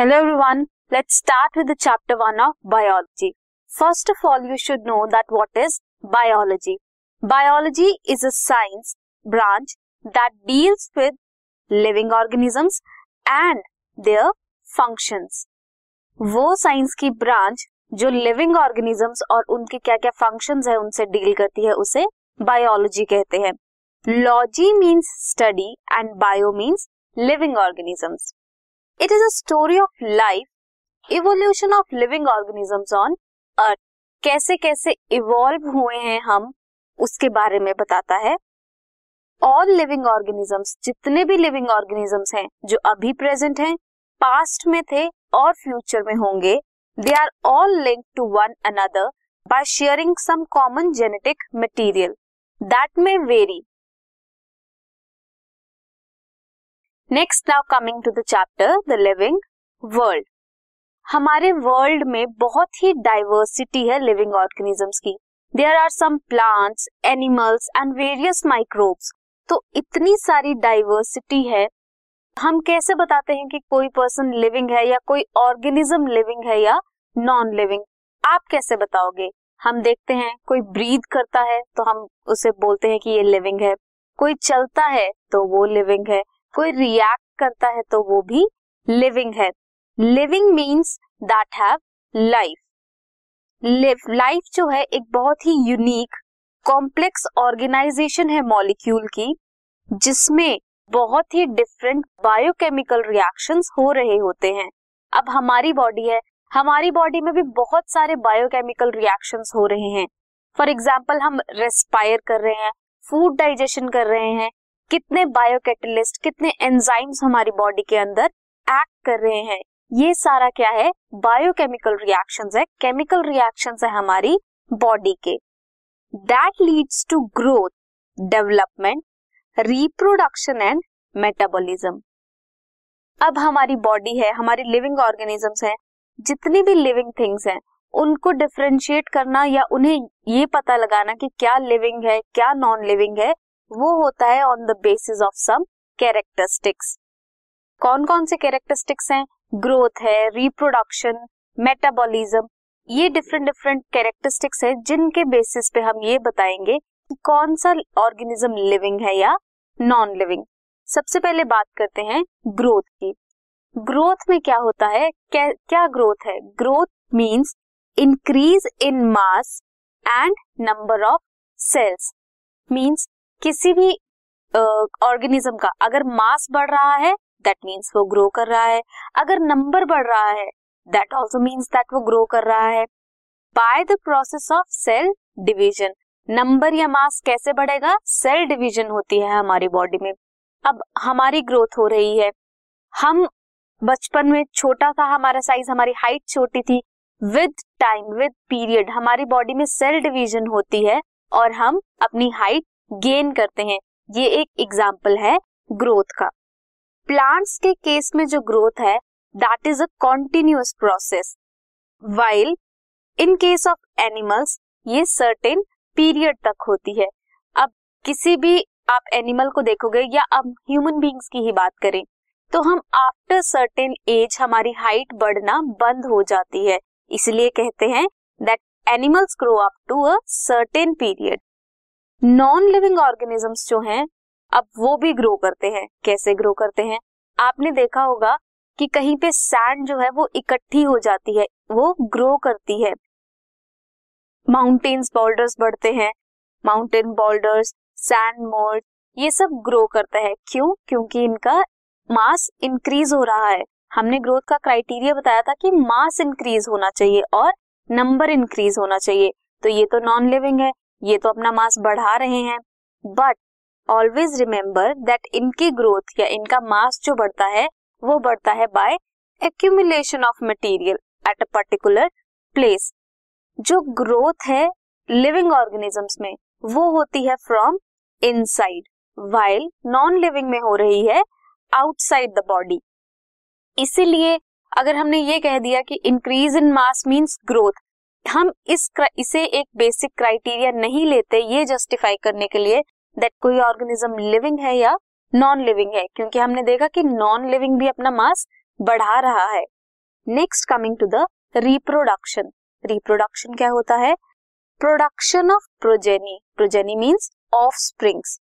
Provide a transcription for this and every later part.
Hello everyone let's start with chapter one of biology first of all you should know that what is biology biology is a science branch that deals with living organisms and their functions वो science की branch जो living organisms और उनके क्या क्या functions है, उनसे deal करती है, उसे बायोलॉजी कहते हैं। Logy means study and bio means living organisms it is a story of life evolution of living organisms on earth कैसे कैसे इवॉल्व हुए हैं हम, उसके बारे में बताता है। ऑल लिविंग ऑर्गेनिजम्स जितने भी लिविंग ऑर्गेनिजम्स हैं, जो अभी प्रेजेंट हैं पास्ट में थे और फ्यूचर में होंगे they are all link to one another by sharing some common genetic material that में very next now coming to the chapter the living world हमारे वर्ल्ड में बहुत ही डाइवर्सिटी है लिविंग ऑर्गेनिजम्स की. There are some plants animals and various microbes तो इतनी सारी डाइवर्सिटी है, हम कैसे बताते हैं कि कोई पर्सन लिविंग है या कोई ऑर्गेनिज्म लिविंग है या नॉन लिविंग आप कैसे बताओगे? हम देखते हैं, कोई ब्रीद करता है तो हम उसे बोलते हैं कि ये लिविंग है. कोई चलता है तो वो लिविंग है. कोई रिएक्ट करता है तो वो भी लिविंग है। Living means that have life life जो है एक बहुत ही यूनिक कॉम्प्लेक्स ऑर्गेनाइजेशन है मॉलिक्यूल की, जिसमें बहुत ही डिफरेंट बायोकेमिकल रिएक्शंस हो रहे होते हैं। अब हमारी बॉडी है, हमारी बॉडी में भी बहुत सारे बायोकेमिकल रिएक्शंस हो रहे हैं। फॉर एग्ज़ाम्पल हम रेस्पायर कर रहे हैं फ़ूड डाइजेशन कर रहे हैं कितने बायोकेटलिस्ट कितने एंजाइम्स हमारी बॉडी के अंदर एक्ट कर रहे हैं। ये सारा क्या है? बायोकेमिकल रिएक्शंस है। केमिकल रिएक्शंस है हमारी बॉडी के। That leads to growth development reproduction and metabolism अब हमारी बॉडी है, हमारी लिविंग ऑर्गेनिजम्स हैं। जितनी भी लिविंग थिंग्स हैं, उनको डिफ्रेंशिएट करना या उन्हें ये पता लगाना कि क्या लिविंग है, क्या नॉन लिविंग है वो होता है on the basis of some characteristics कौन कौन से कैरेक्टरिस्टिक्स हैं? ग्रोथ है रिप्रोडक्शन मेटाबॉलिज्म ये डिफरेंट डिफरेंट कैरेक्टरिस्टिक्स है जिनके बेसिस पे हम ये बताएँगे कि कौन सा ऑर्गेनिज्म लिविंग है या नॉन लिविंग सबसे पहले बात करते हैं ग्रोथ की. ग्रोथ में क्या होता है? क्या, क्या ग्रोथ है? Growth means increase in mass and number of cells means किसी भी ऑर्गेनिज्म uh, का अगर मास बढ़ रहा है दैट मीन्स वो ग्रो कर रहा है। अगर नंबर बढ़ रहा है दैट ऑल्सो मीन्स दैट वो ग्रो कर रहा है। By the process of cell division number या मास कैसे बढ़ेगा? सेल डिवीज़न होती है हमारी बॉडी में। अब हमारी ग्रोथ हो रही है। हम बचपन में छोटा था हमारा साइज़ हमारी हाइट छोटी थी। विद टाइम विद पीरियड हमारी बॉडी में सेल डिवीज़न होती है और हम अपनी हाइट गेन करते हैं। ये एक एग्ज़ाम्पल है ग्रोथ का। प्लांट्स के केस में जो ग्रोथ है that is a continuous process while in case of animals ये सर्टेन पीरियड तक होती है। अब किसी भी आप एनिमल को देखोगे या अब ह्यूमन बींग्स की ही बात करें तो हम आफ्टर सर्टेन एज हमारी हाइट बढ़ना बंद हो जाती है। इसलिए कहते हैं that animals grow up to a certain period non living organisms जो हैं, अब वो भी ग्रो करते हैं। कैसे ग्रो करते हैं? आपने देखा होगा कि कहीं पे सैंड जो है वो इकट्ठी हो जाती है, वो ग्रो करती है। माउंटेन्स बोल्डर्स बढ़ते हैं। माउंटेन बोल्डर्स सैंड मोल्ड ये सब ग्रो करता है। क्यों? क्योंकि इनका मास इंक्रीज हो रहा है। हमने ग्रोथ का क्राइटेरिया बताया था कि मास इंक्रीज होना चाहिए और नंबर इंक्रीज होना चाहिए। तो ये तो नॉन लिविंग है। ये तो अपना मास बढ़ा रहे हैं। बट ऑलवेज रिमेम्बर दैट इनकी ग्रोथ या इनका मास जो बढ़ता है, वो बढ़ता है by accumulation of material at a particular place जो ग्रोथ है लिविंग ऑर्गेनिजम्स में, वो होती है from inside while non living में हो रही है आउटसाइड द बॉडी इसीलिए अगर हमने ये कह दिया कि increase in mass means growth हम इस इसे एक बेसिक क्राइटेरिया नहीं लेते ये जस्टिफाई करने के लिए दैट कोई ऑर्गेनिज्म लिविंग है या नॉन लिविंग है, क्योंकि हमने देखा कि नॉन लिविंग भी अपना मास बढ़ा रहा है। Next coming to the reproduction reproduction क्या होता है? Production of progeny progeny means offsprings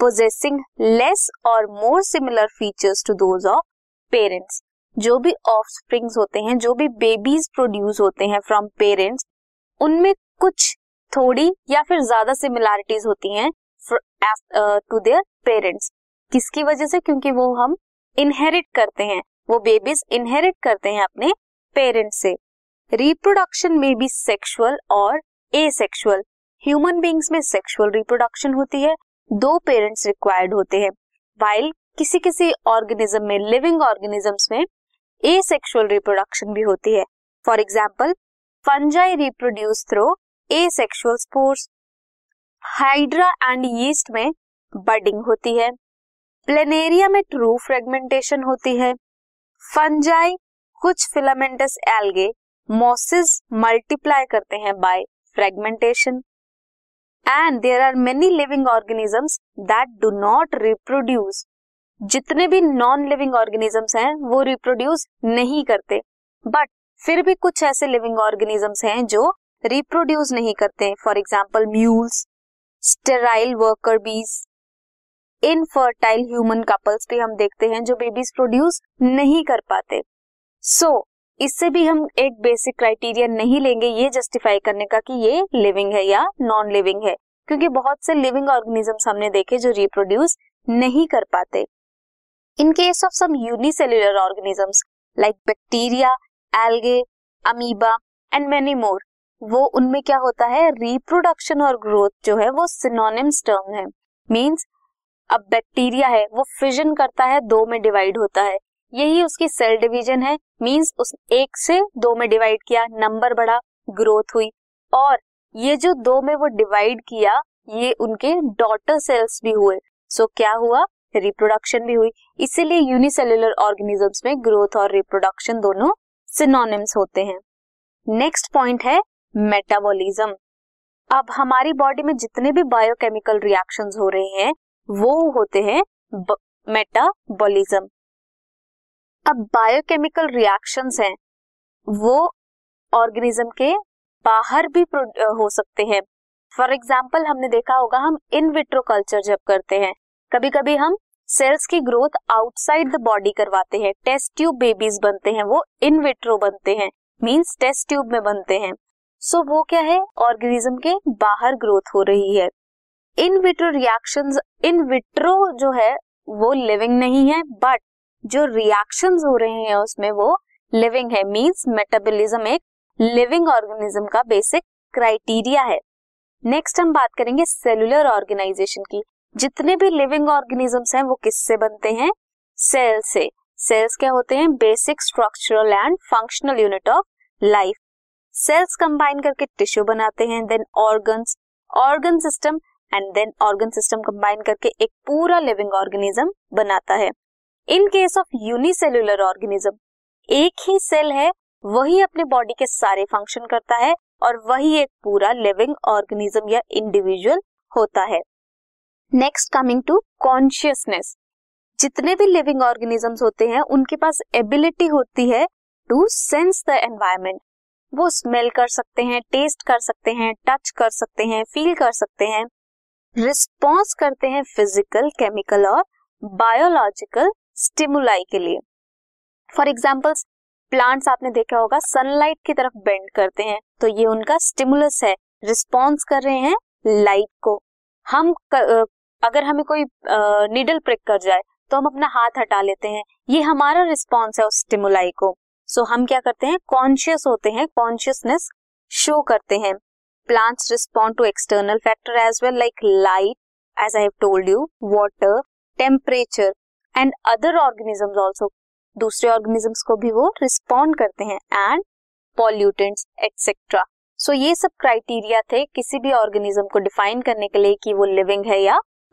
possessing less और more similar features to those of parents जो भी ऑफ़ स्प्रिंग्स होते हैं, जो भी बेबीज प्रोड्यूस होते हैं फ्रॉम पेरेंट्स उनमें कुछ थोड़ी या फिर ज़्यादा सिमिलैरिटीज होती हैं टू देयर पेरेंट्स किसकी वजह से? क्योंकि वो हम इनहेरिट करते हैं। वो बेबीज इनहेरिट करते हैं अपने पेरेंट्स से। रिप्रोडक्शन में भी सेक्सुअल और ए सेक्सुअल ह्यूमन बींग्स में सेक्सुअल रिप्रोडक्शन होती है। दो पेरेंट्स रिक्वायर्ड होते हैं। वाइल किसी किसी ऑर्गेनिज्म में लिविंग ऑर्गेनिजम्स में ए सेक्सुअल रिप्रोडक्शन भी होती है। For example fungi reproduce through asexual spores hydra and yeast में बडिंग होती है। प्लेनेरिया में ट्रू फ्रेगमेंटेशन होती है। फंजाई कुछ फिलामेंटस एल्गे मोसिस मल्टीप्लाई करते हैं by fragmentation and there are many living organisms that do not reproduce जितने भी नॉन लिविंग ऑर्गेनिजम्स हैं वो रिप्रोड्यूस नहीं करते। बट फिर भी कुछ ऐसे लिविंग ऑर्गेनिजम्स हैं जो रिप्रोड्यूस नहीं करते। For example mules sterile worker bees infertile human couples भी हम देखते हैं जो बेबीज प्रोड्यूस नहीं कर पाते। सो so, इससे भी हम एक बेसिक क्राइटेरिया नहीं लेंगे ये जस्टिफाई करने का कि ये लिविंग है या नॉन लिविंग है। क्योंकि बहुत से लिविंग ऑर्गेनिजम्स हमने देखे जो रिप्रोड्यूस नहीं कर पाते। In case of some unicellular organisms like bacteria algae amoeba and many more वो उनमें क्या होता है? रिप्रोडक्शन और ग्रोथ जो है वो सिनोनिम्स टर्म है। मींस अब बैक्टीरिया है वो फिजन करता है दो में डिवाइड होता है। यही उसकी सेल डिवीज़न है। मींस उस एक से दो में डिवाइड किया नंबर बढ़ा ग्रोथ हुई। और ये जो दो में वो डिवाइड किया ये उनके डॉटर सेल्स भी हुए। सो so, क्या हुआ? रिप्रोडक्शन भी हुई। इसीलिए यूनिसेल्युलर ऑर्गेनिजम्स में ग्रोथ और रिप्रोडक्शन दोनों सिनोनिम्स होते हैं। नेक्स्ट पॉइंट है मेटाबॉलिज्म अब हमारी बॉडी में जितने भी बायोकेमिकल रिएक्शंस हो रहे हैं, वो होते हैं मेटाबॉलिज्म अब बायोकेमिकल रिएक्शंस हैं, वो ऑर्गेनिज्म के बाहर भी हो सकते हैं। फॉर एग्ज़ाम्पल हमने देखा होगा हम इन विट्रो कल्चर जब करते हैं कभी कभी हम सेल्स की ग्रोथ आउटसाइड द बॉडी करवाते हैं। टेस्ट ट्यूब बेबीज बनते हैं वो इन विट्रो बनते हैं मींस टेस्ट ट्यूब में बनते हैं। सो so, वो क्या है? ऑर्गेनिज्म के बाहर ग्रोथ हो रही है। In vitro reaction in vitro जो है वो लिविंग नहीं है बट जो रिएक्शन हो रहे हैं उसमें वो लिविंग है। मींस मेटाबॉलिज्म एक लिविंग ऑर्गेनिज्म का बेसिक क्राइटेरिया है। नेक्स्ट हम बात करेंगे सेलुलर ऑर्गेनाइजेशन की। जितने भी लिविंग ऑर्गेनिजम्स हैं, वो किससे बनते हैं? सेल से। सेल्स क्या होते हैं? Basic structural and functional unit of life cells combine करके टिश्यू बनाते हैं then organs organ system and then organ system combine करके एक पूरा लिविंग ऑर्गेनिज्म बनाता है। In case of unicellular organism एक ही सेल है, वही अपने बॉडी के सारे फ़ंक्शन करता है, और वही एक पूरा लिविंग ऑर्गेनिज्म या इंडिविजुअल होता है। नेक्स्ट कमिंग टू कॉन्शियसनेस जितने भी लिविंग ऑर्गेनिजम्स होते हैं, उनके पास एबिलिटी होती है टू सेंस द एनवायरमेंट वो स्मेल कर सकते हैं टेस्ट कर सकते हैं टच कर सकते हैं फील कर सकते हैं. रिस्पॉन्स करते हैं फ़िज़िकल केमिकल और बायोलॉजिकल स्टिमुलाई के लिए. फॉर एग्जाम्पल्स प्लांट्स आपने देखा होगा सनलाइट की तरफ़ बेंड करते हैं तो ये उनका स्टिमुलस है. रिस्पॉन्स कर रहे हैं लाइट को. हम अगर हमें कोई निडल प्रिक कर जाए तो हम अपना हाथ हटा लेते हैं। ये हमारा रिस्पॉन्स है उस स्टिमुलाई को। सो so, हम क्या करते हैं? कॉन्शियस होते हैं कॉन्शियसनेस शो करते हैं। Plants respond to external factor as well like light as I have told you water temperature and other organisms also दूसरे ऑर्गेनिजम्स को भी वो रिस्पॉन्ड करते हैं एंड पॉल्यूटेंट्स एक्सेट्रा सो ये सब क्राइटेरिया थे किसी भी ऑर्गेनिज्म को डिफाइन करने के लिए कि वो लिविंग है या